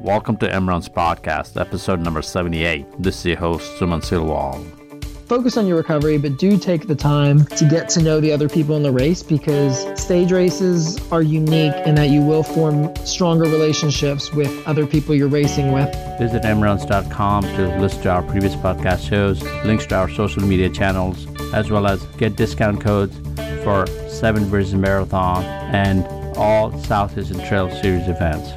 Welcome to Emrun's podcast, episode number 78. This is your host, Suman Silwal. Focus on your recovery, but do take the time to get to know the other people in the race because stage races are unique in that you will form stronger relationships with other people you're racing with. Visit emrons.com to listen to our previous podcast shows, links to our social media channels, as well as get discount codes for Seven Bridges Marathon and all South Southeastern Trail Series events.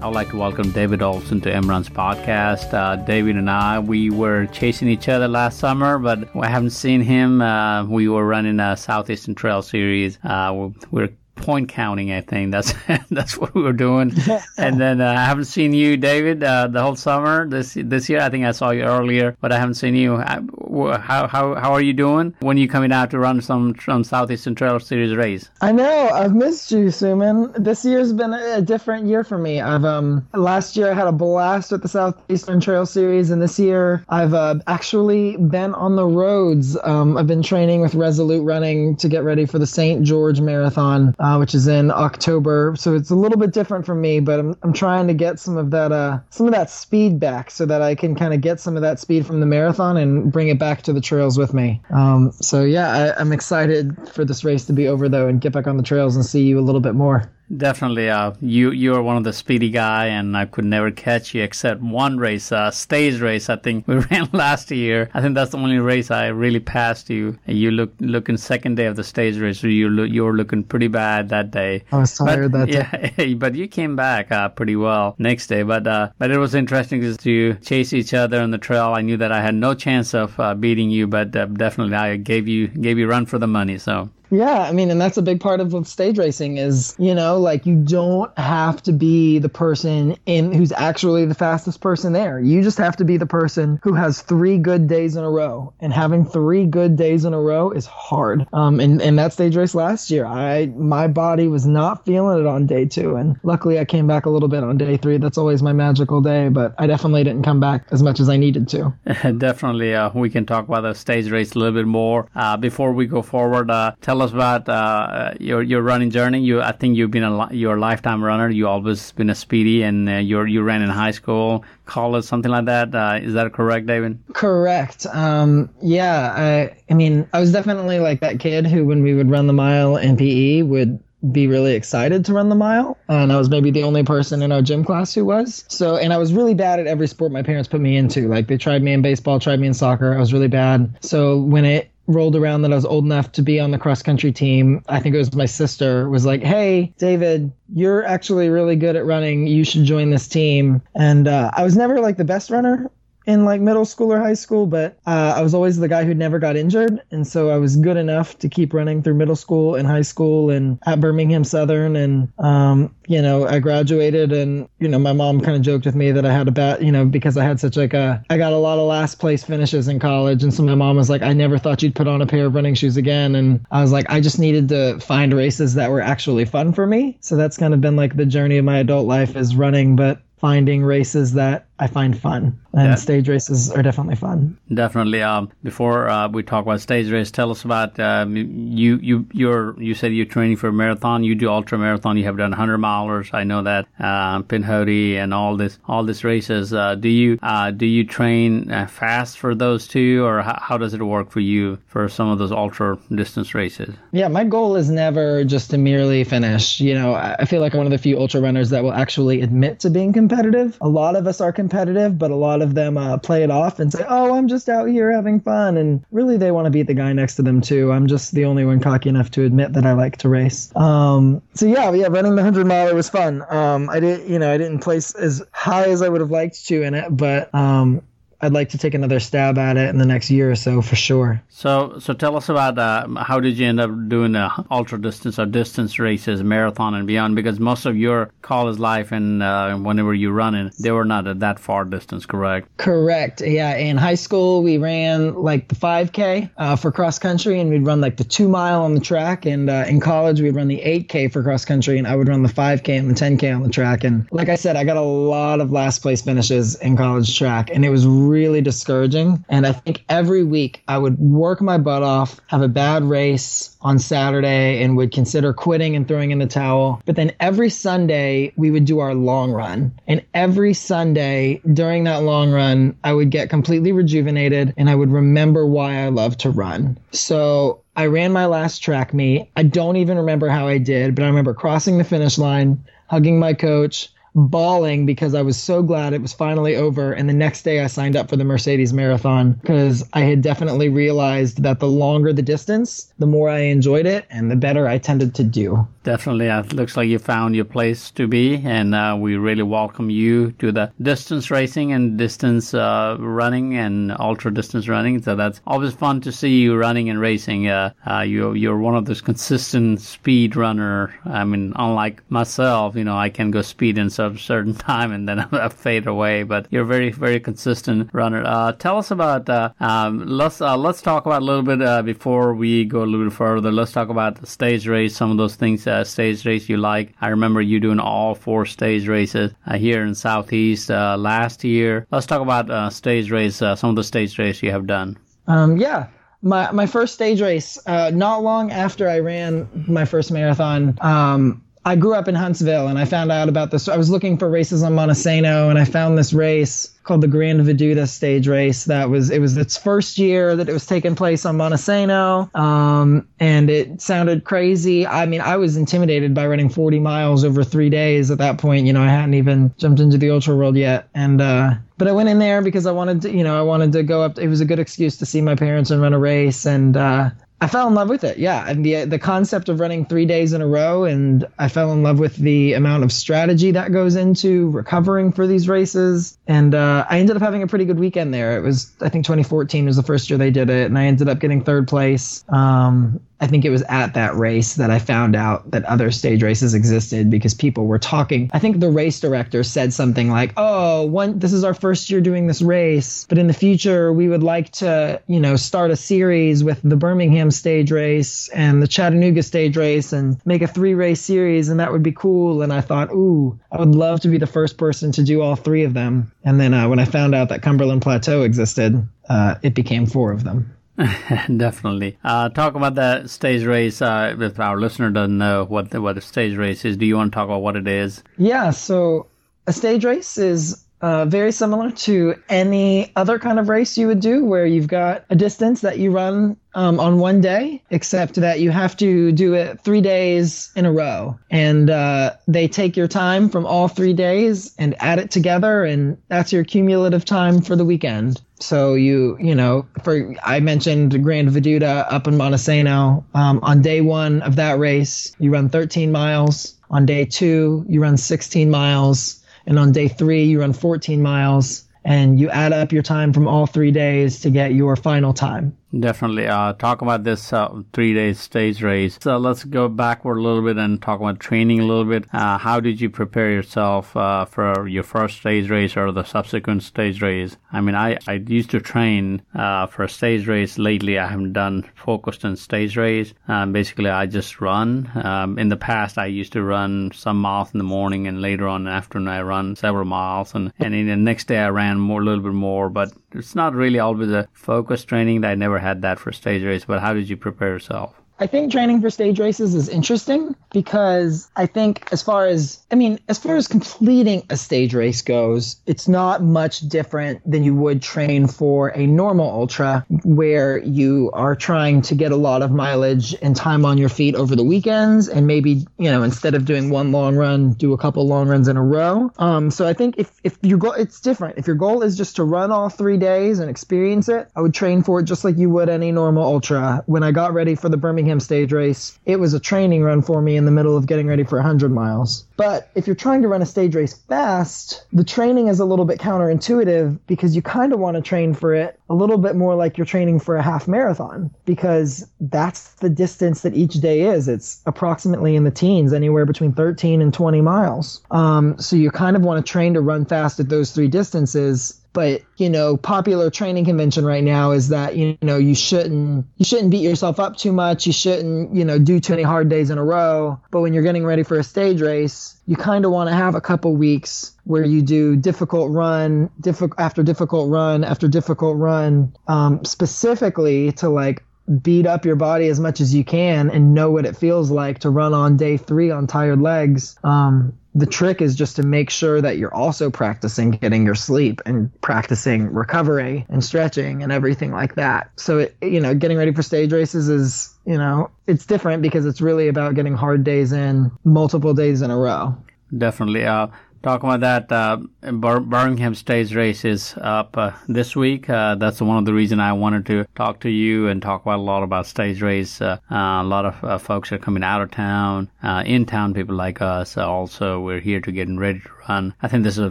I would like to welcome David Olson to Emrun's podcast. Uh, David and I, we were chasing each other last summer, but I haven't seen him. Uh, we were running a Southeastern Trail Series. Uh, we're point counting. I think that's that's what we were doing. and then uh, I haven't seen you, David, uh, the whole summer this this year. I think I saw you earlier, but I haven't seen you. How how how are you doing? When are you coming out to run some some Southeastern Trail Series race? I know I've missed you, Suman. This year's been a different year for me. I've um last year I had a blast with the Southeastern Trail Series, and this year I've uh, actually been on the roads. Um, I've been training with Resolute Running to get ready for the St. George Marathon uh, which is in October. So it's a little bit different for me, but I'm, I'm trying to get some of that uh, some of that speed back so that I can kind of get some of that speed from the marathon and bring it back to the trails with me. Um, so yeah, I, I'm excited for this race to be over though and get back on the trails and see you a little bit more. Definitely, uh, you you are one of the speedy guy, and I could never catch you except one race, uh, stage race. I think we ran last year. I think that's the only race I really passed you. You look looking second day of the stage race. So you look you were looking pretty bad that day. I was tired but, that day. yeah, but you came back uh, pretty well next day. But uh, but it was interesting to chase each other on the trail. I knew that I had no chance of uh, beating you, but uh, definitely I gave you gave you run for the money. So yeah, I mean, and that's a big part of stage racing is, you know, like you don't have to be the person in who's actually the fastest person there. You just have to be the person who has three good days in a row. And having three good days in a row is hard. Um, and, and that stage race last year, I my body was not feeling it on day two. And luckily I came back a little bit on day three. That's always my magical day, but I definitely didn't come back as much as I needed to. definitely. Uh, we can talk about the stage race a little bit more. Uh, before we go forward, uh, tell tell us about uh, your your running journey. You, I think you've been a you're a lifetime runner. You always been a speedy, and uh, you you ran in high school, college, something like that. Uh, is that correct, David? Correct. Um, yeah. I I mean, I was definitely like that kid who, when we would run the mile in PE, would be really excited to run the mile and i was maybe the only person in our gym class who was so and i was really bad at every sport my parents put me into like they tried me in baseball tried me in soccer i was really bad so when it rolled around that I was old enough to be on the cross country team, I think it was my sister was like, "Hey, David, you're actually really good at running. You should join this team." And uh, I was never like the best runner in like middle school or high school, but uh, I was always the guy who never got injured, and so I was good enough to keep running through middle school and high school and at Birmingham Southern, and um, you know I graduated, and you know my mom kind of joked with me that I had a bad, you know, because I had such like a I got a lot of last place finishes in college, and so my mom was like, I never thought you'd put on a pair of running shoes again, and I was like, I just needed to find races that were actually fun for me, so that's kind of been like the journey of my adult life is running, but finding races that I find fun. And yeah. stage races are definitely fun. Definitely. Um, before uh, we talk about stage race, tell us about um, you. You you're you said you're training for a marathon. You do ultra marathon. You have done hundred milers. I know that. Uh, Pinhoti and all this all these races. Uh, do you uh, do you train uh, fast for those two, or how, how does it work for you for some of those ultra distance races? Yeah, my goal is never just to merely finish. You know, I feel like I'm one of the few ultra runners that will actually admit to being competitive. A lot of us are competitive competitive, but a lot of them uh, play it off and say, "Oh, I'm just out here having fun," and really they want to beat the guy next to them too. I'm just the only one cocky enough to admit that I like to race. Um, so yeah, yeah, running the hundred miler was fun. Um, I did, you know, I didn't place as high as I would have liked to in it, but um, I'd like to take another stab at it in the next year or so for sure. So, so tell us about uh, how did you end up doing the ultra distance or distance races, marathon and beyond? Because most of your college life and uh, whenever you running, they were not at that far distance, correct? Correct. Yeah. In high school, we ran like the 5K uh, for cross country, and we'd run like the two mile on the track. And uh, in college, we'd run the 8K for cross country, and I would run the 5K and the 10K on the track. And like I said, I got a lot of last place finishes in college track, and it was really discouraging. And I think every week I would work my butt off, have a bad race on Saturday, and would consider quitting and throwing in the towel. But then every Sunday we would do our long run. And every Sunday during that long run, I would get completely rejuvenated and I would remember why I love to run. So I ran my last track meet. I don't even remember how I did, but I remember crossing the finish line, hugging my coach, bawling because I was so glad it was finally over. And the next day I signed up for the Mercedes Marathon because I had definitely realized that the longer the distance, the more I enjoyed it and the better I tended to do. Definitely. Uh, it looks like you found your place to be. And uh, we really welcome you to the distance racing and distance uh, running and ultra distance running. So that's always fun to see you running and racing. Uh, uh, you, you're one of those consistent speed runner. I mean, unlike myself, you know, I can go speed and in a certain time and then I fade away. But you're a very, very consistent runner. Uh, tell us about. Uh, um, let's uh, let's talk about a little bit uh, before we go a little bit further. Let's talk about stage race. Some of those things, uh, stage race you like. I remember you doing all four stage races uh, here in Southeast last year. Let's talk about stage race. some of the stage race you have done. Um, yeah my my first stage race, uh, not long after I ran my first marathon, um, I grew up in Huntsville and I found out about this. I was looking for races on Monte Sano and I found this race called the Grand Viduta stage race. That was it was its first year that it was taking place on Monte Sano, um, and it sounded crazy. I mean, I was intimidated by running 40 miles over three days at that point. You know, I hadn't even jumped into the ultra world yet, and uh, but I went in there because I wanted to, you know, I wanted to go up. It was a good excuse to see my parents and run a race, and uh, I fell in love with it. Yeah, and the the concept of running three days in a row, and I fell in love with the amount of strategy that goes into recovering for these races. And uh, I ended up having a pretty good weekend there. It was, I think, 2014 was the first year they did it, and I ended up getting third place. Um, I think it was at that race that I found out that other stage races existed because people were talking. I think the race director said something like, "Oh, one this is our first year doing this race, but in the future we would like to, you know, start a series with the Birmingham stage race and the Chattanooga stage race and make a three-race series and that would be cool." And I thought, "Ooh, I would love to be the first person to do all three of them." And then uh, when I found out that Cumberland Plateau existed, uh, it became four of them. Definitely. Uh, talk about the stage race. Uh, if our listener doesn't know what the, what a stage race is, do you want to talk about what it is? Yeah. So a stage race is uh, very similar to any other kind of race you would do, where you've got a distance that you run um, on one day, except that you have to do it three days in a row. And uh, they take your time from all three days and add it together, and that's your cumulative time for the weekend. So you, you know, for I mentioned Grand Viduta up in Monte Sano. Um, on day one of that race, you run 13 miles. On day two, you run 16 miles. And on day three, you run 14 miles and you add up your time from all three days to get your final time. Definitely. Uh, talk about this uh, three day stage race. So let's go backward a little bit and talk about training a little bit. Uh, how did you prepare yourself uh, for your first stage race or the subsequent stage race? I mean, I, I used to train uh, for a stage race. Lately, I haven't done focused on stage race. Um, basically, I just run. Um, in the past, I used to run some miles in the morning and later on in the afternoon, I run several miles. And, and in the next day, I ran more, a little bit more, but it's not really always a focus training I never had that for stage race, but how did you prepare yourself? I think training for stage races is interesting because I think as far as I mean, as far as completing a stage race goes, it's not much different than you would train for a normal ultra where you are trying to get a lot of mileage and time on your feet over the weekends and maybe, you know, instead of doing one long run, do a couple long runs in a row. Um, so I think if if your goal it's different. If your goal is just to run all 3 days and experience it, I would train for it just like you would any normal ultra. When I got ready for the Birmingham Birmingham stage race, it was a training run for me in the middle of getting ready for 100 miles. But if you're trying to run a stage race fast, the training is a little bit counterintuitive because you kind of want to train for it a little bit more like you're training for a half marathon because that's the distance that each day is. It's approximately in the teens, anywhere between 13 and 20 miles. Um, so you kind of want to train to run fast at those three distances but you know, popular training convention right now is that you know you shouldn't you shouldn't beat yourself up too much. You shouldn't you know do too many hard days in a row. But when you're getting ready for a stage race, you kind of want to have a couple weeks where you do difficult run, difficult after difficult run after difficult run, um, specifically to like beat up your body as much as you can and know what it feels like to run on day three on tired legs. Um, the trick is just to make sure that you're also practicing getting your sleep and practicing recovery and stretching and everything like that. So, it, you know, getting ready for stage races is, you know, it's different because it's really about getting hard days in multiple days in a row. Definitely. Uh, talk about that. Uh, Bir- Birmingham stage race is up uh, this week. Uh, that's one of the reasons I wanted to talk to you and talk about a lot about stage race. Uh, uh, a lot of uh, folks are coming out of town, in town people like us. also, we're here to get ready to run. I think this is the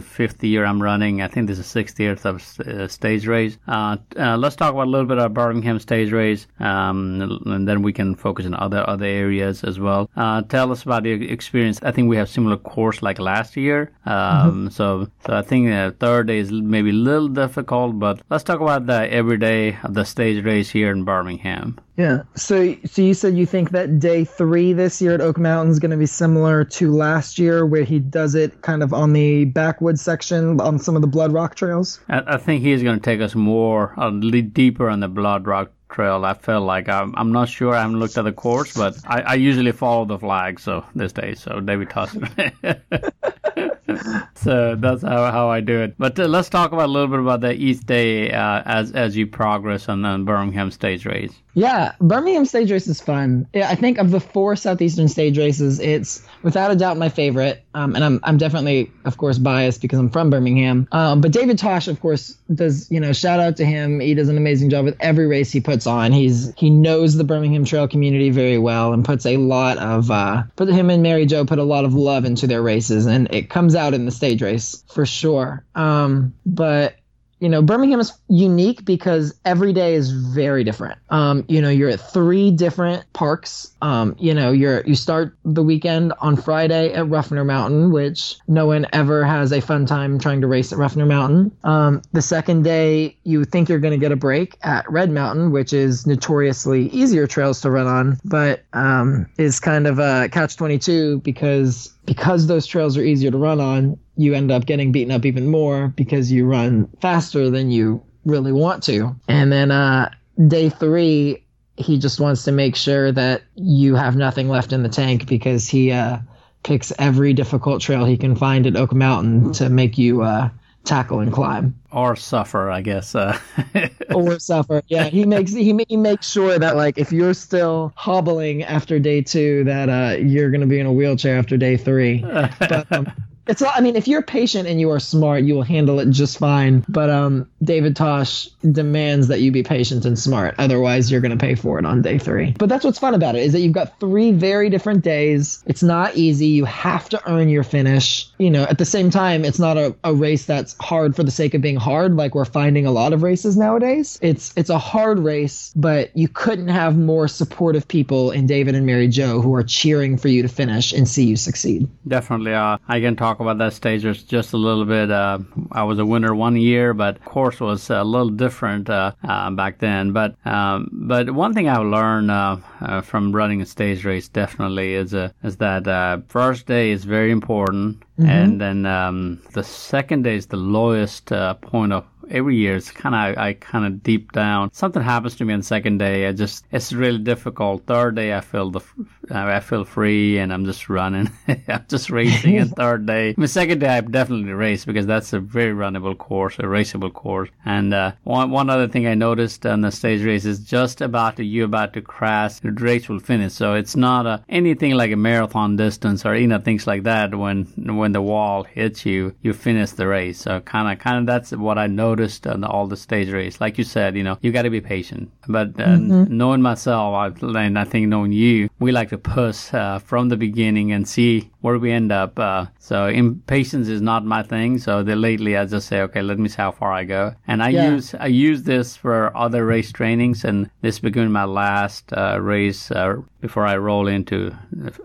fifth year I'm running. I think this is the sixth year of stage race. let's talk about a little bit of Birmingham stage race, um, and then we can focus on other other areas as well. tell us about the experience. I think we have similar course like last year. Um, mm-hmm. So, so I think the third day is maybe a little difficult, but let's talk about the everyday of the stage race here in Birmingham. Yeah. So, so you said you think that day three this year at Oak Mountain is going to be similar to last year, where he does it kind of on the backwoods section on some of the Blood Rock trails. I, I think he's going to take us more, a little deeper on the Blood Rock trail. I felt like I'm, I'm not sure. I haven't looked at the course, but I, I usually follow the flag. So this day, so David Tosh. so that's how, how I do it. But uh, let's talk about a little bit about the East day uh, as as you progress on the Birmingham stage race. Yeah, Birmingham stage race is fun. I think of the four southeastern stage races, it's without a doubt my favorite. Um, and I'm I'm definitely, of course, biased because I'm from Birmingham. Um, but David Tosh, of course, does you know shout out to him. He does an amazing job with every race he puts on. He's he knows the Birmingham trail community very well and puts a lot of uh, put him and Mary Jo put a lot of love into their races, and it comes out in the stage race for sure. Um, but you know, Birmingham is unique because every day is very different. Um, you know, you're at three different parks. Um, you know, you're you start the weekend on Friday at Ruffner Mountain, which no one ever has a fun time trying to race at Ruffner Mountain. Um, the second day, you think you're going to get a break at Red Mountain, which is notoriously easier trails to run on, but um, is kind of a catch 22 because because those trails are easier to run on, you end up getting beaten up even more because you run faster than you really want to. And then uh, day three, he just wants to make sure that you have nothing left in the tank because he uh, picks every difficult trail he can find at Oak Mountain to make you uh, tackle and climb. Or suffer i guess uh. or suffer yeah. He makes he, he makes sure that like if you're still hobbling after day two that uh, you're going to be in a wheelchair after day three. But, um, it's I mean, if you're patient and you are smart, you will handle it just fine. But um, David Tosh demands that you be patient and smart. Otherwise, you're going to pay for it on day three. But that's what's fun about it is that you've got three very different days. It's not easy. You have to earn your finish. You know, at the same time, it's not a, a race that's hard for the sake of being hard, like we're finding a lot of races nowadays. It's it's a hard race, but you couldn't have more supportive people in David and Mary Jo who are cheering for you to finish and see you succeed. Definitely. Uh, I can talk talk about that stage just a little bit. Uh, I was a winner one year, but course was a little different uh, uh, back then. But um, but one thing I've learned uh, uh, from running a stage race definitely is uh, is that first day is very important, mm-hmm. and then um, the second day is the lowest point of every year it's kind of I kind of deep down something happens to me on the second day. I just it's really difficult. Third day I feel the I feel free and I'm just running. I'm just racing. and third day, the second day I definitely race because that's a very runnable course, a raceable course. And uh, one one other thing I noticed on the stage race is just about to you about to crash, the race will finish. So it's not a, anything like a marathon distance or you know things like that. When when the wall hits you, you finish the race. So kind of kind of that's what I noticed noticed on all the stage race. Like you said, you know, you got to be patient. But uh, mm-hmm. knowing myself, I, and I think knowing you, we like to push uh, from the beginning and see where we end up. Uh, so impatience is not my thing. So the, lately I just say, okay, let me see how far I go. And I Yeah. use I use this for other race trainings, and this became my last uh, race uh, before I roll into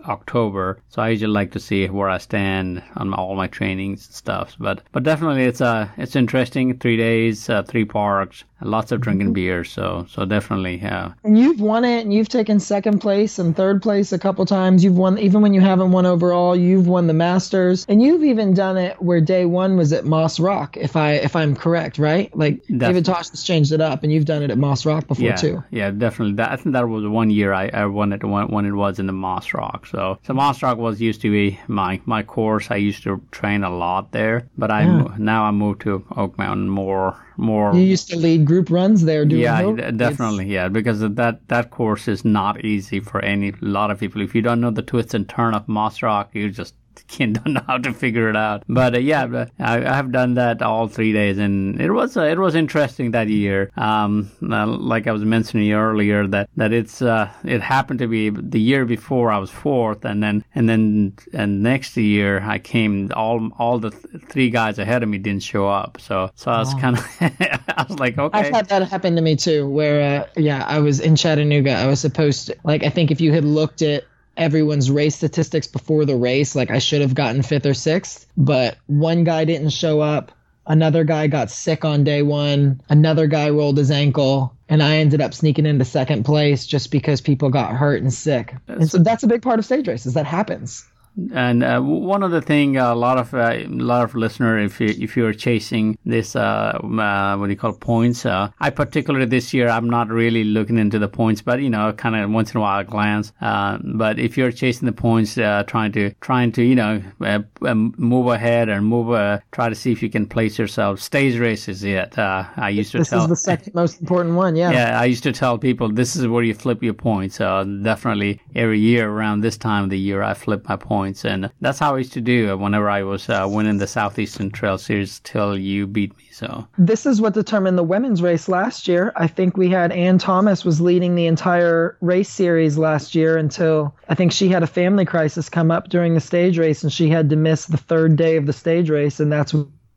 October. So I usually like to see where I stand on my, all my trainings and stuff. But but definitely it's uh it's interesting. Three days, uh, three parks, lots of drinking beer. So so definitely yeah. And you've won it, and you've taken second place and third place a couple times. You've won, even when you haven't won overall. You've won the Masters, and you've even done it where day one was at Moss Rock, if I if I'm correct, right? Like David Tosh has changed it up, and you've done it at Moss Rock before yeah, too. Yeah, definitely. That, I think that was one year I, I won it when, when it was in the Moss Rock. So, so Moss Rock was used to be my, my course. I used to train a lot there, but I Yeah. now I moved to Oak Mountain more more. You used to lead group runs there, doing yeah, hill d- rides. definitely. Yeah, because that that course is not easy for any lot of people. If you don't know the twists and turn of Moss Rock, you just can't don't know how to figure it out. But uh, yeah, I, I have done that all three days, and it was uh, it was interesting that year. Um, uh, like I was mentioning earlier, that that it's uh, it happened to be the year before I was fourth, and then and then and next year I came all all the th- three guys ahead of me didn't show up, so so I was kind of I was like okay. I've had that happen to me too, where uh, yeah, I was in Chattanooga. I was supposed to like I think if you had looked at everyone's race statistics before the race, like I should have gotten fifth or sixth, but one guy didn't show up. Another guy got sick on day one. Another guy rolled his ankle, and I ended up sneaking into second place just because people got hurt and sick. and so that's a big part of stage races. That happens. And uh, one other thing, a lot of uh, a lot of listener, if you if you're chasing this, uh, uh, what do you call points? Uh, I particularly this year, I'm not really looking into the points, but you know, kind of once in a while I glance. Uh, but if you're chasing the points, uh, trying to trying to you know uh, um, move ahead and move, uh, try to see if you can place yourself. Stage race is it? Uh, I used to This tell. is the second most important one. Yeah. Yeah, I used to tell people this is where you flip your points. Uh, definitely every year around this time of the year, I flip my points, and that's how I used to do whenever I was uh, winning the Southeastern Trail Series till you beat me. So this is what determined the women's race last year. I think we had Ann Thomas was leading the entire race series last year until I think she had a family crisis come up during the stage race and she had to miss the third day of the stage race and that's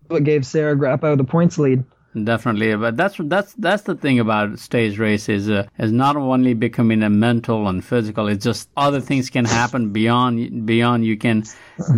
what gave Sarah Grappo the points lead. Definitely, but that's that's that's the thing about stage race is uh, is not only becoming a mental and physical. It's just other things can happen beyond beyond you can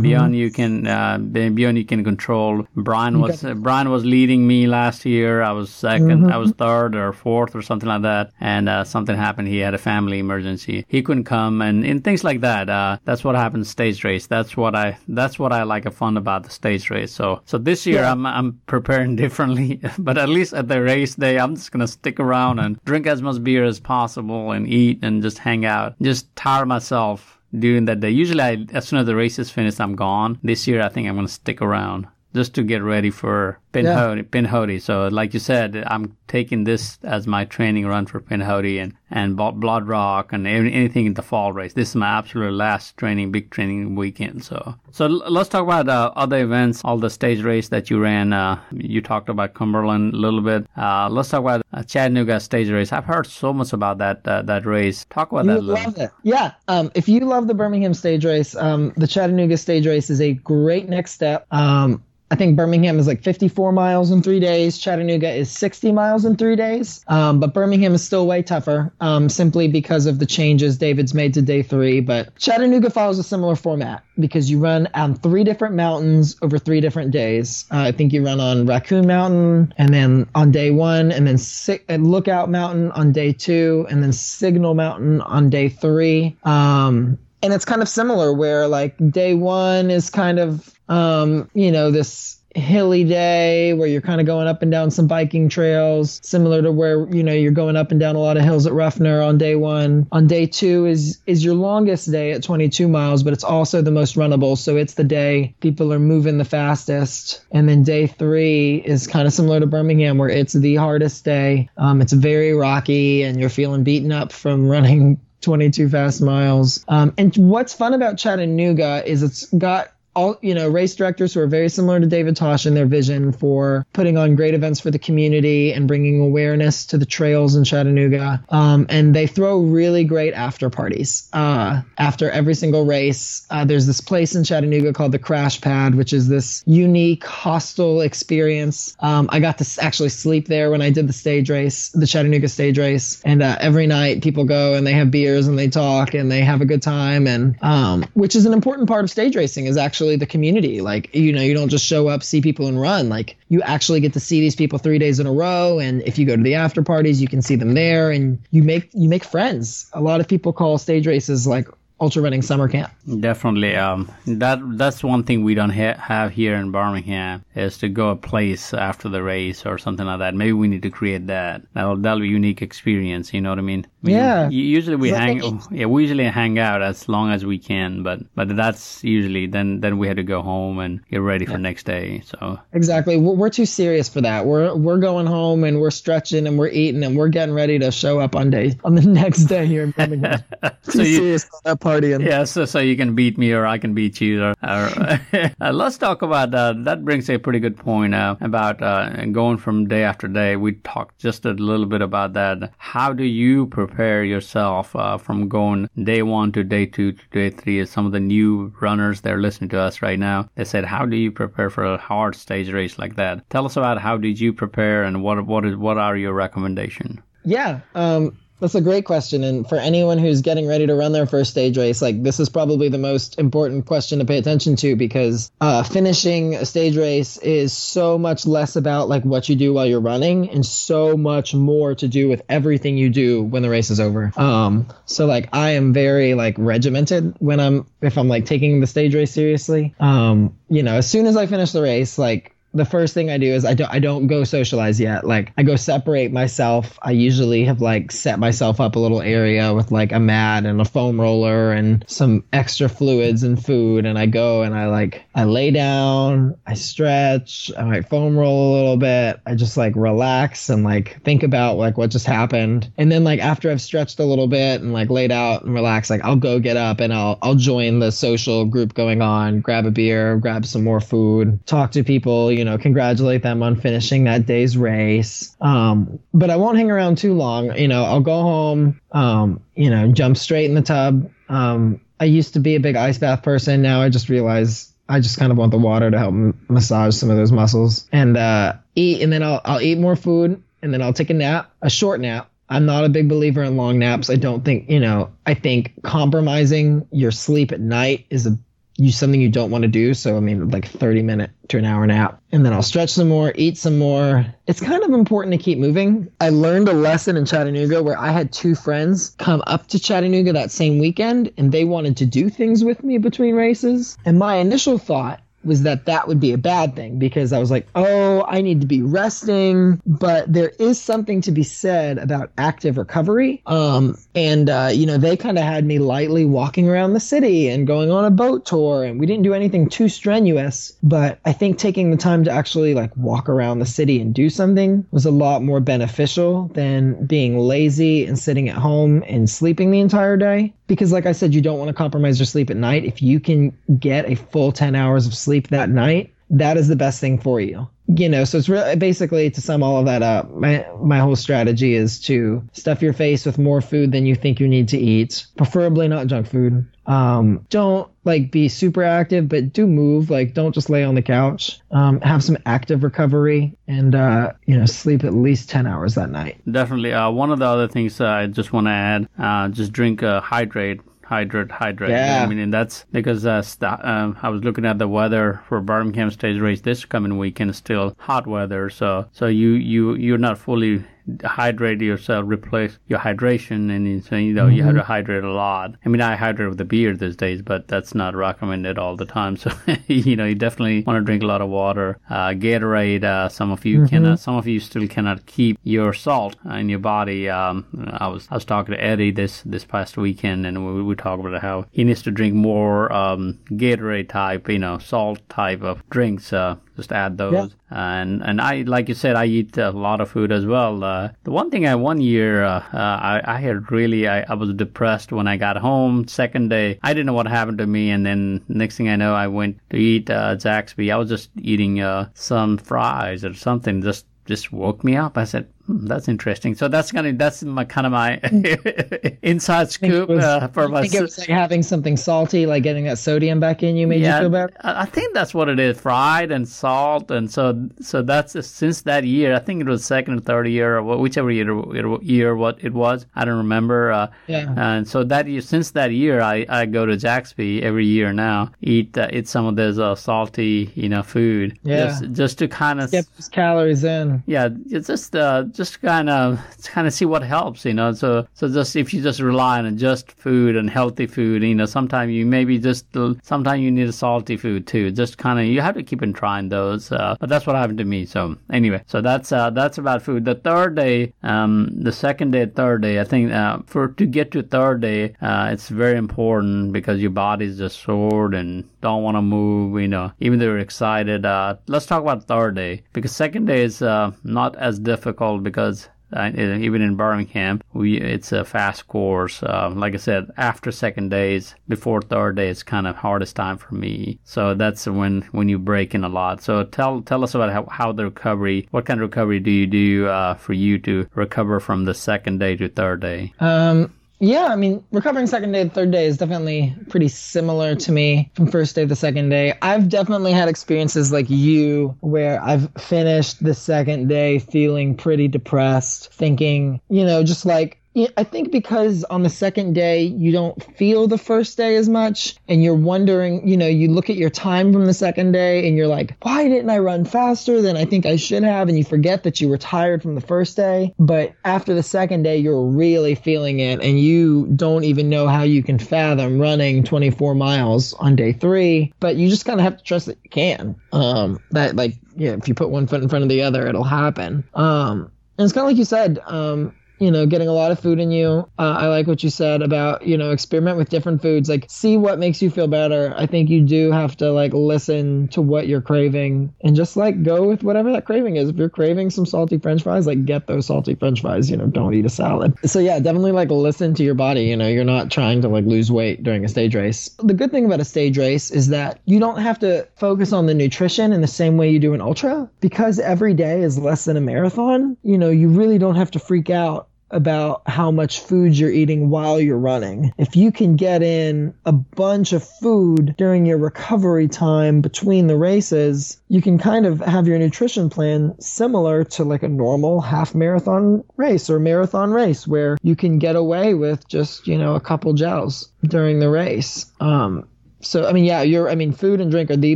beyond you can uh, beyond you can control. Brian was uh, Brian was leading me last year. I was 2nd I was third or fourth or something like that, and uh, something happened. He had a family emergency. He couldn't come, and, and things like that. Uh, that's what happens stage race. That's what I that's what I like a fun about the stage race. So so this year I'm I'm preparing differently, but at least at the race day I'm just gonna stick around and drink as much beer as possible and eat and just hang out, just tire myself during that day. Usually, I, as soon as the race is finished, I'm gone. This year, I think I'm to stick around just to get ready for Pinhoti. Pinhoti. So, like you said, I'm taking this as my training run for Pinhoti and and Blood Rock and anything in the fall race. This is my absolute last training, big training weekend. So, so l- let's talk about uh, other events, all the stage race that you ran. Uh, you talked about Cumberland a little bit. Uh, let's talk about uh, Chattanooga stage race. I've heard so much about that uh, that race. Talk about You that a would little. love it. Yeah. Um, if you love the Birmingham stage race, um, the Chattanooga stage race is a great next step. Um, I think Birmingham is like 54 miles in three days. Chattanooga is 60 miles in three days. Um, but Birmingham is still way tougher, um, simply because of the changes David's made to day three. But Chattanooga follows a similar format because you run on three different mountains over three different days. Uh, I think you run on Raccoon Mountain and then on day one, and then si- Lookout Mountain on day two, and then Signal Mountain on day three. Um, and it's kind of similar where like day one is kind of um, you know this hilly day where you're kind of going up and down some biking trails similar to where you know you're going up and down a lot of hills at Ruffner on day 1 on day 2 is is your longest day at 22 miles but it's also the most runnable. So it's the day people are moving the fastest. And then day 3 is kind of similar to Birmingham where it's the hardest day. Um, it's very rocky and you're feeling beaten up from running 22 fast miles. Um, and what's fun about Chattanooga is it's got all you know race directors who are very similar to David Tosh in their vision for putting on great events for the community and bringing awareness to the trails in Chattanooga. Um, and they throw really great after parties uh, after every single race. Uh, there's this place in Chattanooga called the Crash Pad, which is this unique hostel experience. Um, I got to actually sleep there when I did the stage race, the Chattanooga stage race, and uh, every night people go and they have beers and they talk and they have a good time, and um, which is an important part of stage racing is actually the community. Like, you know, you don't just show up, see people and run. Like, you actually get to see these people three days in a row. And if you go to the after parties, you can see them there and you make, you make friends. A lot of people call stage races like ultra running summer camp. Definitely. Um, that that's one thing we don't ha- have here in Birmingham is to go a place after the race or something like that. Maybe we need to create that. That'll that'll be a unique experience. You know what I mean? We, yeah. Usually we hang. Yeah, we usually hang out as long as we can, but but that's usually then then we had to go home and get ready yeah. for next day. So exactly, we're, we're too serious for that. We're we're going home and we're stretching and we're eating and we're getting ready to show up on day on the next day here in Birmingham. so too you, serious for that partying. Yeah, so, so you can beat me or I can beat you. Or, or uh, let's talk about uh, that. Brings a pretty good point uh, about uh, going from day after day. We talked just a little bit about that. How do you prepare yourself uh, from going day one to day two to day three? As some of the new runners they're listening to us right now, they said, "How do you prepare for a hard stage race like that?" Tell us about how did you prepare and what what is what are your recommendations? Yeah. Um, that's a great question. And for anyone who's getting ready to run their first stage race, like this is probably the most important question to pay attention to because uh, finishing a stage race is so much less about like what you do while you're running and so much more to do with everything you do when the race is over. Um, so like I am very like regimented when I'm, if I'm like taking the stage race seriously. Um, you know, as soon as I finish the race, like the first thing I do is I don't I don't go socialize yet. Like I go separate myself. I usually have like set myself up a little area with like a mat and a foam roller and some extra fluids and food and I go and I like I lay down, I stretch, I might foam roll a little bit. I just like relax and like think about like what just happened. And then like after I've stretched a little bit and like laid out and relaxed, like I'll go get up and I'll I'll join the social group going on, grab a beer, grab some more food, talk to people, you know, congratulate them on finishing that day's race. Um, but I won't hang around too long. You know, I'll go home, um, you know, jump straight in the tub. Um, I used to be a big ice bath person. Now I just realize I just kind of want the water to help m- massage some of those muscles and uh, eat. And then I'll, I'll eat more food and then I'll take a nap, a short nap. I'm not a big believer in long naps. I don't think, you know, I think compromising your sleep at night is a you something you don't want to do. So I mean, like 30 minute to an hour nap, and then I'll stretch some more, eat some more. It's kind of important to keep moving. I learned a lesson in Chattanooga where I had two friends come up to Chattanooga that same weekend, and they wanted to do things with me between races. And my initial thought was that that would be a bad thing because I was like, oh, I need to be resting. But there is something to be said about active recovery. Um, and, uh, you know, they kind of had me lightly walking around the city and going on a boat tour. And we didn't do anything too strenuous. But I think taking the time to actually like walk around the city and do something was a lot more beneficial than being lazy and sitting at home and sleeping the entire day because like I said, you don't want to compromise your sleep at night. If you can get a full 10 hours of sleep that night, that is the best thing for you. You know, so it's really basically to sum all of that up. My my whole strategy is to stuff your face with more food than you think you need to eat, preferably not junk food. Um, don't like be super active, but do move. Like, don't just lay on the couch. Um, have some active recovery, and uh, you know, sleep at least ten hours that night. Definitely. Uh, one of the other things uh, I just want to add: uh, just drink, uh, hydrate hydrate, hydrate. Yeah. I mean, and that's because uh, st- um, I was looking at the weather for Birmingham Stage Race this coming weekend. Still hot weather, so so you you you're not fully hydrate yourself, replace your hydration, and so you know mm-hmm. you have to hydrate a lot. I mean, I hydrate with a beer these days, but that's not recommended all the time. So you know, you definitely want to drink a lot of water. Uh, Gatorade. Uh, some of you mm-hmm. cannot. Some of you still cannot keep your salt in your body. Um, I was I was talking to Eddie this this past weekend, and we, we talked about how he needs to drink more um, Gatorade type, you know, salt type of drinks. Uh, just add those. Yeah. and and I like you said, I eat a lot of food as well. Uh, the one thing I one year uh, uh, I I had really I, I was depressed when I got home. Second day, I didn't know what happened to me, and then next thing I know, I went to eat uh, Zaxby. I was just eating uh, some fries or something, just just woke me up. I said, that's interesting. So that's kind of that's my kind of my inside scoop was, uh, for my. I think it was like having something salty, like getting that sodium back in you, made yeah, you feel better. I think that's what it is, fried and salt, and so so that's since that year. I think it was second or third year, or whichever year year what it was. I don't remember. Uh, yeah. And so that year, since that year, I, I go to Zaxby every year now, eat uh, eat some of this uh, salty you know food. Yeah. Just, just to kind of get those calories in. Yeah, it's just uh, just kind of kind of see what helps, you know. So so just if you just rely on just food and healthy food, you know, sometimes you maybe just sometimes you need a salty food too. Just kind of you have to keep on trying those. Uh, but that's what happened to me. So anyway, so that's uh, that's about food. The third day, um, the second day, third day, I think uh, for to get to third day, uh, it's very important because your body's just sore and don't want to move. You know, even though you're excited. Uh, let's talk about third day because second day is uh, not as difficult because uh, even in Birmingham, we it's a fast course. Uh, like I said, after second days, before third day, it's kind of hardest time for me. So that's when when you break in a lot. So tell tell us about how, how the recovery. What kind of recovery do you do uh, for you to recover from the second day to third day? Um, yeah, I mean, recovering second day third day is definitely pretty similar to me from first day to second day. I've definitely had experiences like you where I've finished the second day feeling pretty depressed, thinking, you know, just like I think because on the second day you don't feel the first day as much and you're wondering, you know, you look at your time from the second day and you're like, why didn't I run faster than I think I should have? And you forget that you were tired from the first day. But after the second day, you're really feeling it and you don't even know how you can fathom running 24 miles on day three. But you just kind of have to trust that you can. Um, that like, yeah, if you put one foot in front of the other, it'll happen. Um, and it's kind of like you said, um, you know, getting a lot of food in you. Uh, I like what you said about, you know, experiment with different foods. Like, see what makes you feel better. I think you do have to, like, listen to what you're craving and just, like, go with whatever that craving is. If you're craving some salty french fries, like, get those salty french fries, you know, don't eat a salad. So, yeah, definitely, like, listen to your body. You know, you're not trying to, like, lose weight during a stage race. The good thing about a stage race is that you don't have to focus on the nutrition in the same way you do an ultra because every day is less than a marathon. You know, you really don't have to freak out about how much food you're eating while you're running. If you can get in a bunch of food during your recovery time between the races, you can kind of have your nutrition plan similar to like a normal half marathon race or marathon race where you can get away with just, you know, a couple gels during the race. Um, so I mean, yeah, you're. I mean, food and drink are the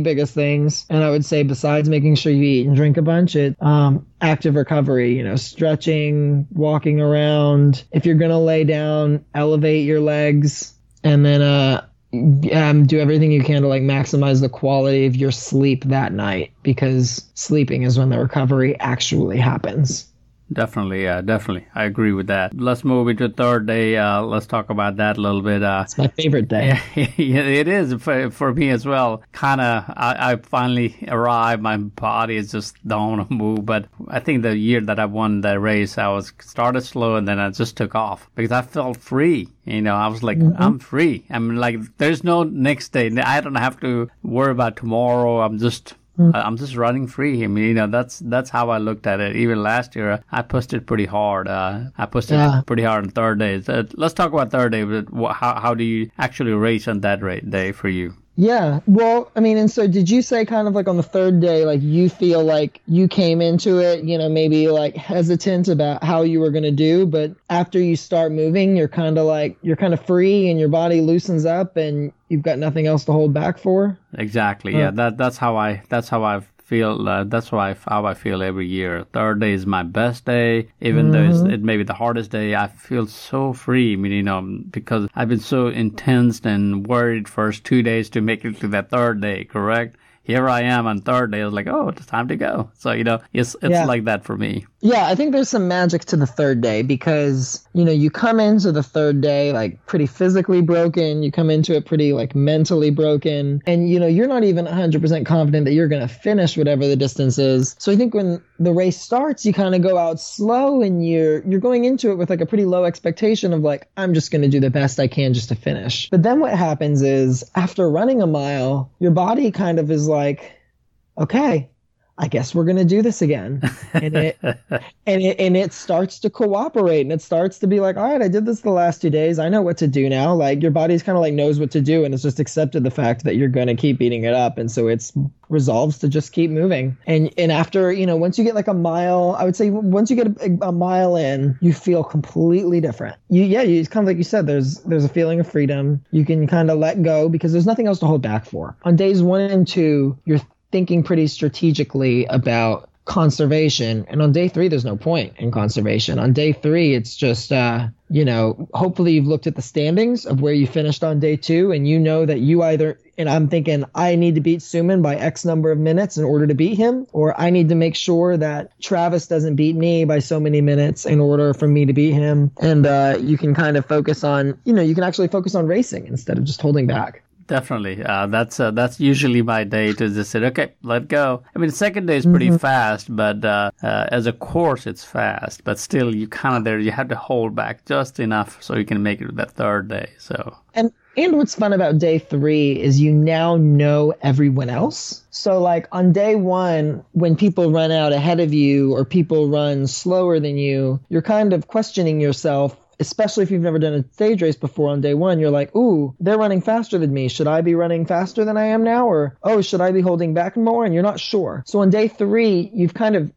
biggest things, and I would say besides making sure you eat and drink a bunch, it um, active recovery. You know, stretching, walking around. If you're gonna lay down, elevate your legs, and then uh, um, do everything you can to like maximize the quality of your sleep that night because sleeping is when the recovery actually happens. Definitely, yeah, definitely. I agree with that. Let's move into the third day. Uh, let's talk about that a little bit. Uh, it's my favorite day. Yeah, it is for, for me as well. Kind of, I, I, finally arrived. My body is just don't want to move. But I think the year that I won the race, I was started slow and then I just took off because I felt free. You know, I was like, mm-hmm. I'm free. I'm like, there's no next day. I don't have to worry about tomorrow. I'm just. I'm just running free. I mean, you know, that's that's how I looked at it. Even last year, I pushed it pretty hard. Uh, I pushed yeah. it pretty hard on third day. So let's talk about third day. But how how do you actually race on that day for you? Yeah. Well, I mean, and so did you say kind of like on the third day, like you feel like you came into it, you know, maybe like hesitant about how you were going to do, but after you start moving, you're kind of like, you're kind of free and your body loosens up and you've got nothing else to hold back for? Exactly. Yeah. That, that's how I, that's how I've feel uh, that's why how I feel every year. Third day is my best day, even mm-hmm. though it may be the hardest day. I feel so free. I mean, you know, because I've been so intense and worried first two days to make it to that third day. Correct? here I am on third day. I was like, oh, it's time to go. So you know, it's it's Yeah. like that for me. Yeah, I think there's some magic to the third day because, you know, you come into the third day like pretty physically broken. You come into it pretty like mentally broken. And, you know, you're not even 100% confident that you're going to finish whatever the distance is. So I think when the race starts, you kind of go out slow and you're, you're going into it with like a pretty low expectation of like, I'm just going to do the best I can just to finish. But then what happens is after running a mile, your body kind of is like, okay, I guess we're gonna do this again, and it and it and it starts to cooperate, and it starts to be like, all right, I did this the last two days. I know what to do now. Like your body's kind of like knows what to do, and it's just accepted the fact that you're gonna keep eating it up, and so it's resolves to just keep moving. And and after you know, once you get like a mile, I would say once you get a, a mile in, you feel completely different. You yeah, you, it's kind of like you said. There's there's a feeling of freedom. You can kind of let go because there's nothing else to hold back for. On days one and two, you're thinking pretty strategically about conservation. And on day three there's no point in conservation. On day three it's just uh you know hopefully you've looked at the standings of where you finished on day two and you know that you either and i'm thinking i need to beat suman by x number of minutes in order to beat him or i need to make sure that travis doesn't beat me by so many minutes in order for me to beat him. And uh you can kind of focus on you know you can actually focus on racing instead of just holding back Definitely. Uh, that's uh, that's usually my day to just say, okay, let go. I mean, the second day is pretty fast, but uh, uh, as a course, it's fast. But still, you kind of there, you have to hold back just enough so you can make it to that third day. So And and what's fun about day three is you now know everyone else. So like on day one, when people run out ahead of you or people run slower than you, you're kind of questioning yourself. Especially if you've never done a stage race before on day one, you're like, ooh, they're running faster than me. Should I be running faster than I am now? Or, oh, should I be holding back more? And you're not sure. So on day three, you've kind of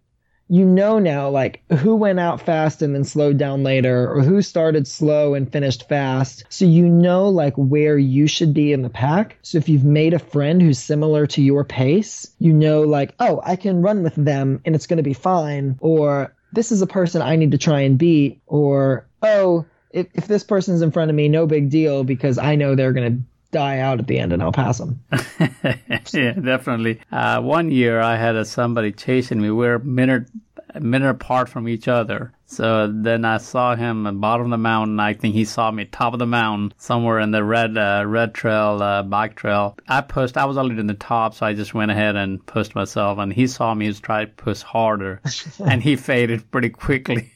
you know now like who went out fast and then slowed down later or who started slow and finished fast so you know like where you should be in the pack so if you've made a friend who's similar to your pace you know like oh i can run with them and it's going to be fine or this is a person i need to try and beat or oh if, if this person's in front of me no big deal because i know they're going to die out at the end and i'll pass them yeah, definitely. Uh, one year I had uh, somebody chasing me. We were a minute, a minute apart from each other. So then I saw him at the bottom of the mountain. I think he saw me top of the mountain somewhere in the red, uh, red trail, uh, bike trail. I pushed, I was already in the top, so I just went ahead and pushed myself. And he saw me, he was trying to push harder. and he faded pretty quickly.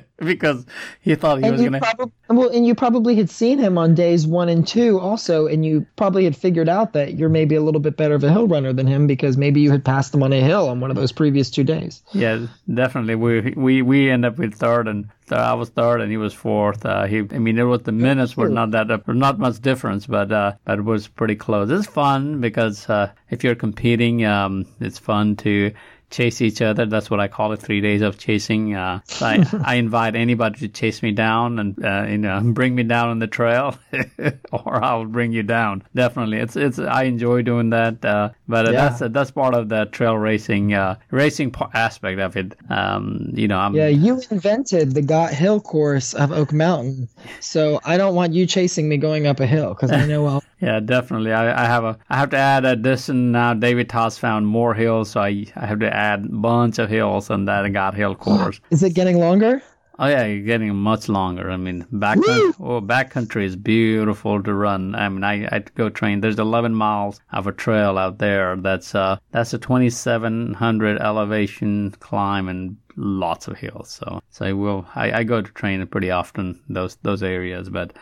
because he thought he and was going to. probably well, and you probably had seen him on days one and two also, and you probably had figured out that you're maybe a little bit better of a hill runner than him because maybe you had passed him on a hill on one of those previous two days. Yeah, definitely. We we we end up with third, and th- I was third, and he was fourth. Uh, he, I mean, it was the minutes were not that uh, not much difference, but uh, but it was pretty close. It's fun because uh, if you're competing, um, it's fun to chase each other. That's what I call it. Three days of chasing. Uh, so I, I invite anybody to chase me down and uh, you know bring me down on the trail, or I'll bring you down. Definitely, it's it's. I enjoy doing that. Uh, but Yeah. that's that's part of the trail racing uh, racing aspect of it. Um, you know, I'm Yeah, you invented the Got Hill course of Oak Mountain, so I don't want you chasing me going up a hill because I know I'll. Yeah, definitely. I, I have a I have to add a distance now. David Tosh found more hills, so I I have to add a bunch of hills on that got Hill course. Is it getting longer? oh yeah, you're getting much longer. I mean, back Woo! oh, backcountry is beautiful to run. I mean, I I go train. There's 11 miles of a trail out there. That's uh that's a 2700 elevation climb and lots of hills. So so I will I, I go to train pretty often those those areas, but.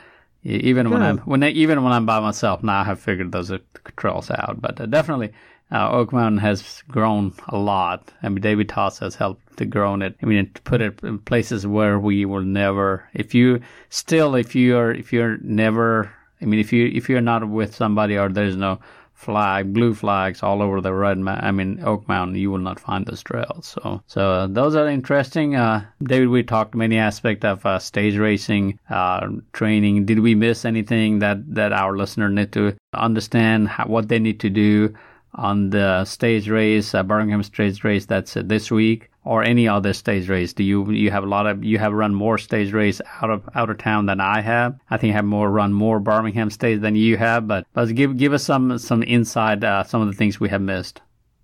Even when I'm when I, even when I'm by myself now, I have figured those trails out. But uh, definitely, uh, Oak Mountain has grown a lot. I mean, David Tosh has helped to grow it. I mean, to put it in places where we will never. If you still, if you are, if you're never. I mean, if you if you're not with somebody or there's no flag, blue flags all over the red. Ma- I mean, Oak Mountain, you will not find those trails. So, so uh, those are interesting. Uh, David, we talked many aspects of uh, stage racing, uh, training. Did we miss anything that that our listener need to understand how, what they need to do? On the stage race, uh, Birmingham stage race, that's uh, this week. Or any other stage race? Do you you have a lot of you have run more stage race out of out of town than I have? I think I have more run more Birmingham stage than you have, but but give give us some some insight uh, some of the things we have missed.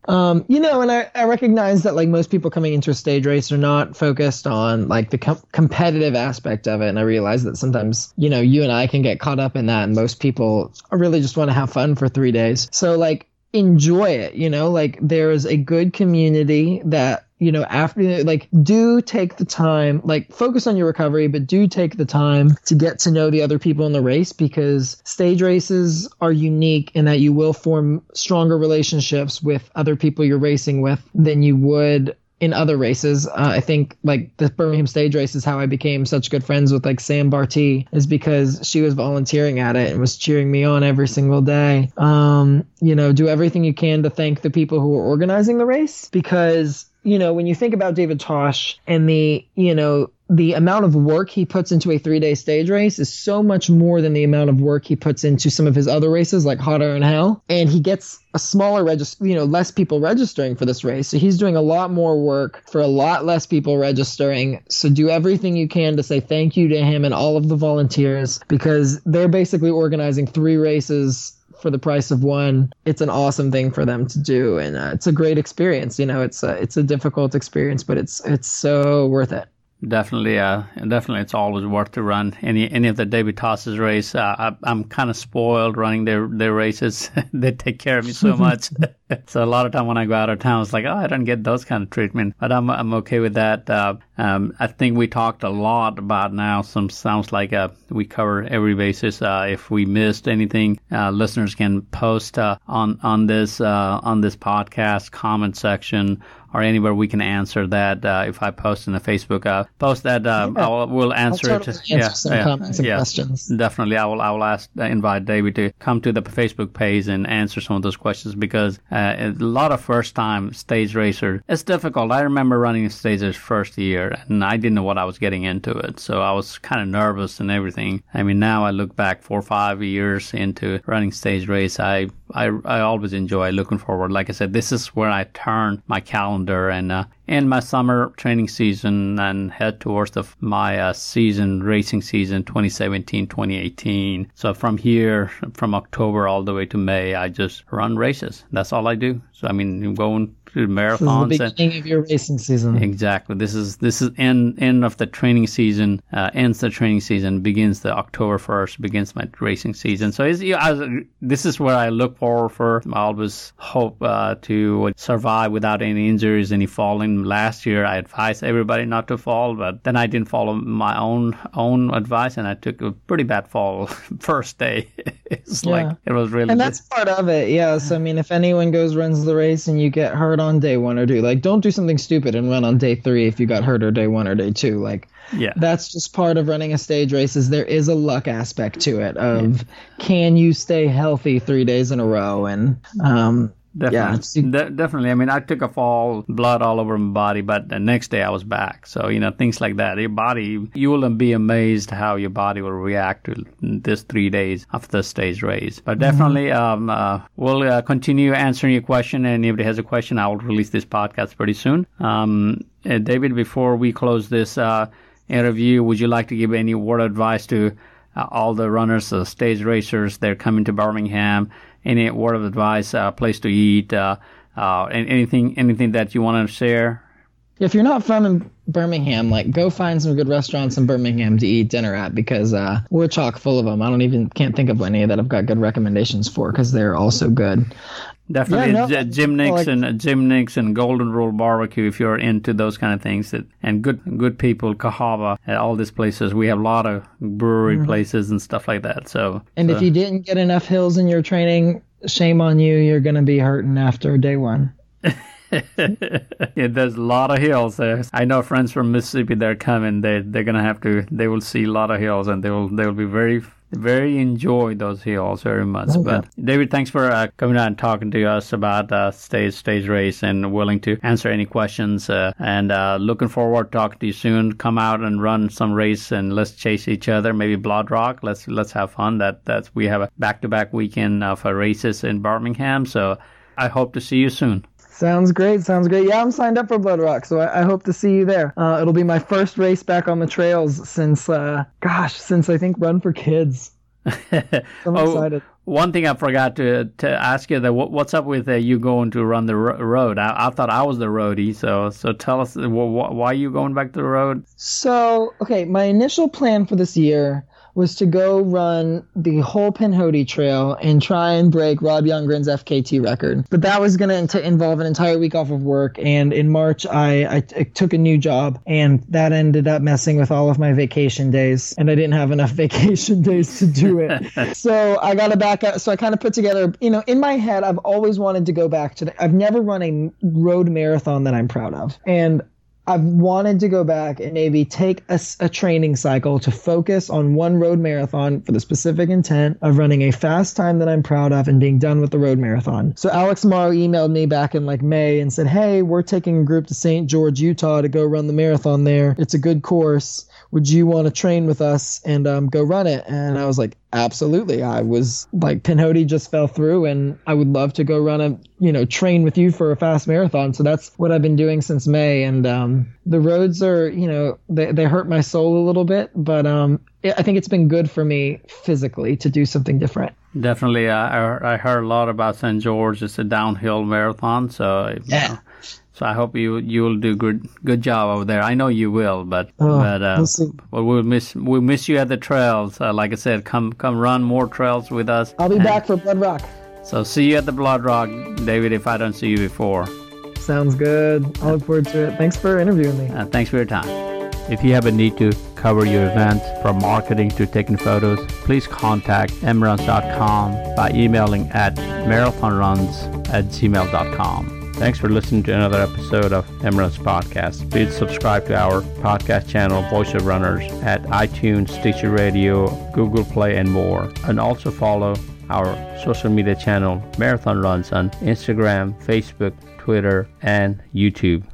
Um, you know, and I, I recognize that like most people coming into a stage race are not focused on like the com- competitive aspect of it. And I realize that sometimes, you know, you and I can get caught up in that. And most people really just want to have fun for three days. So like enjoy it, you know, like there's a good community that you know, after like do take the time, like focus on your recovery, but do take the time to get to know the other people in the race because stage races are unique in that you will form stronger relationships with other people you're racing with than you would in other races. Uh, I think like the Birmingham stage race is how I became such good friends with like Sam Barty is because she was volunteering at it and was cheering me on every single day. Um, you know, do everything you can to thank the people who are organizing the race because you know, when you think about David Tosh and the, you know, the amount of work he puts into a three day stage race is so much more than the amount of work he puts into some of his other races like Hot Air and Hell. And he gets a smaller register, you know, less people registering for this race. So he's doing a lot more work for a lot less people registering. So do everything you can to say thank you to him and all of the volunteers because they're basically organizing three races for the price of one, it's an awesome thing for them to do, and uh, it's a great experience. You know, it's a it's a difficult experience, but it's it's so worth it. Definitely, uh, definitely, it's always worth to run any any of the David Tosh's race. Uh, I, am kind of spoiled running their their races. they take care of me so much. so a lot of time when I go out of town, it's like, oh, I don't get those kind of treatment. But I'm I'm okay with that. Uh, um, I think we talked a lot about now. Some sounds like uh, we cover every basis. Uh, if we missed anything, uh, listeners can post uh, on on this uh, on this podcast comment section or anywhere we can answer that. Uh, if I post in the Facebook uh, post that, uh, yeah. I will answer it. yeah, some yeah, comments and yeah, questions. Definitely, I will. I will ask, uh, invite David to come to the Facebook page and answer some of those questions because uh, a lot of first time stage racer, it's difficult. I remember running stages first year, and I didn't know what I was getting into it, so I was kind of nervous and everything. I mean, now I look back four or five years into running stage race, I I I always enjoy looking forward. Like I said, this is where I turn my calendar and uh, in my summer training season and head towards the, my uh, season racing season 2017-2018. So from here, from October all the way to May, I just run races. That's all I do. So I mean, going through marathons. This is the beginning of your racing season. Exactly. This is this is end end of the training season. Uh, ends the training season. Begins the October first. Begins my racing season. So it's, you know, this is what I look forward for. I always hope uh, to survive without any injuries, any falling. Last year, I advised everybody not to fall, but then I didn't follow my own own advice, and I took a pretty bad fall first day. it's yeah. like it was really. And that's part of it. Yeah. So I mean, if anyone goes runs the race and you get hurt on day one or two. Like, don't do something stupid and run on day three if you got hurt or day one or day two. Like, yeah, that's just part of running a stage race. Is there is a luck aspect to it of yeah. can you stay healthy three days in a row and um, Definitely. Yeah, De- definitely. I mean, I took a fall, blood all over my body, but the next day I was back. So, you know, things like that. Your body, you will be amazed how your body will react to this three days after the stage race. But definitely, mm-hmm. um, uh, we'll uh, continue answering your question. And if anybody has a question, I will release this podcast pretty soon. Um, uh, David, before we close this uh, interview, would you like to give any word of advice to uh, all the runners, the stage racers? They're coming to Birmingham any word of advice, uh, place to eat, uh, uh, anything anything that you want to share? If you're not from Birmingham, like go find some good restaurants in Birmingham to eat dinner at because uh, we're chock full of them. I don't even can't think of any that I've got good recommendations for because they're all so good. Definitely, yeah, no, Jim Nicks like, and uh, Jim Nicks and Golden Rule Barbecue. If you're into those kind of things, that, and good good people, Cahaba, all these places. We have a lot of brewery mm-hmm. places and stuff like that. So, and so. if you didn't get enough hills in your training, shame on you. You're going to be hurting after day one. yeah, there's a lot of hills there. I know friends from Mississippi. They're coming. They they're gonna have to. They will see a lot of hills, and they will they will be very very enjoy those hills very much. Okay. But David, thanks for uh, coming out and talking to us about uh, stage stage race and willing to answer any questions. Uh, and uh, looking forward to talking to you soon. Come out and run some race and let's chase each other. Maybe Blood Rock. Let's let's have fun. That that's we have a back to back weekend of races in Birmingham. So I hope to see you soon. Sounds great. Sounds great. Yeah, I'm signed up for Blood Rock, so I, I hope to see you there. Uh, it'll be my first race back on the trails since, uh, gosh, since I think Run for Kids. So I'm Oh, excited. One thing I forgot to to ask you that what, what's up with uh, you going to run the ro- road? I, I thought I was the roadie, so so tell us wh- wh- why are you going back to the road? So, okay, my initial plan for this year was to go run the whole Pinhoti Trail and try and break Rob Youngren's FKT record. But that was going to involve an entire week off of work. And in March, I, I t- took a new job, and that ended up messing with all of my vacation days. And I didn't have enough vacation days to do it. so I got to back up. So I kind of put together, you know, in my head, I've always wanted to go back to the, I've never run a road marathon that I'm proud of. And I've wanted to go back and maybe take a training cycle to focus on one road marathon for the specific intent of running a fast time that I'm proud of and being done with the road marathon. So Alex Morrow emailed me back in like May and said, Hey, we're taking a group to St. George, Utah to go run the marathon there. It's a good course. Would you want to train with us and um, go run it? And I was like, absolutely. I was like, Pinhoti just fell through and I would love to go run a, you know, train with you for a fast marathon. So that's what I've been doing since May. And um, the roads are, you know, they, they hurt my soul a little bit, but um, I I think it's been good for me physically to do something different. Definitely, uh, I I heard a lot about St. George. It's a downhill marathon, so you Yeah. know, so I hope you you will do good good job over there. I know you will, but Oh, but uh, we'll see. but we'll miss we'll miss you at the trails. Uh, like I said, come come run more trails with us. I'll be And back for Blood Rock. So see you at the Blood Rock, David. If I don't see you before, Sounds good. I look forward to it. Thanks for interviewing me. uh, thanks for your time. If you have a need to cover your events from marketing to taking photos, please contact mruns.com by emailing at marathonruns at gmail.com. Thanks for listening to another episode of Emrun's Podcast. Please subscribe to our podcast channel, Voice of Runners, at iTunes, Stitcher Radio, Google Play, and more. And also follow our social media channel, Marathon Runs, on Instagram, Facebook, Twitter, and YouTube.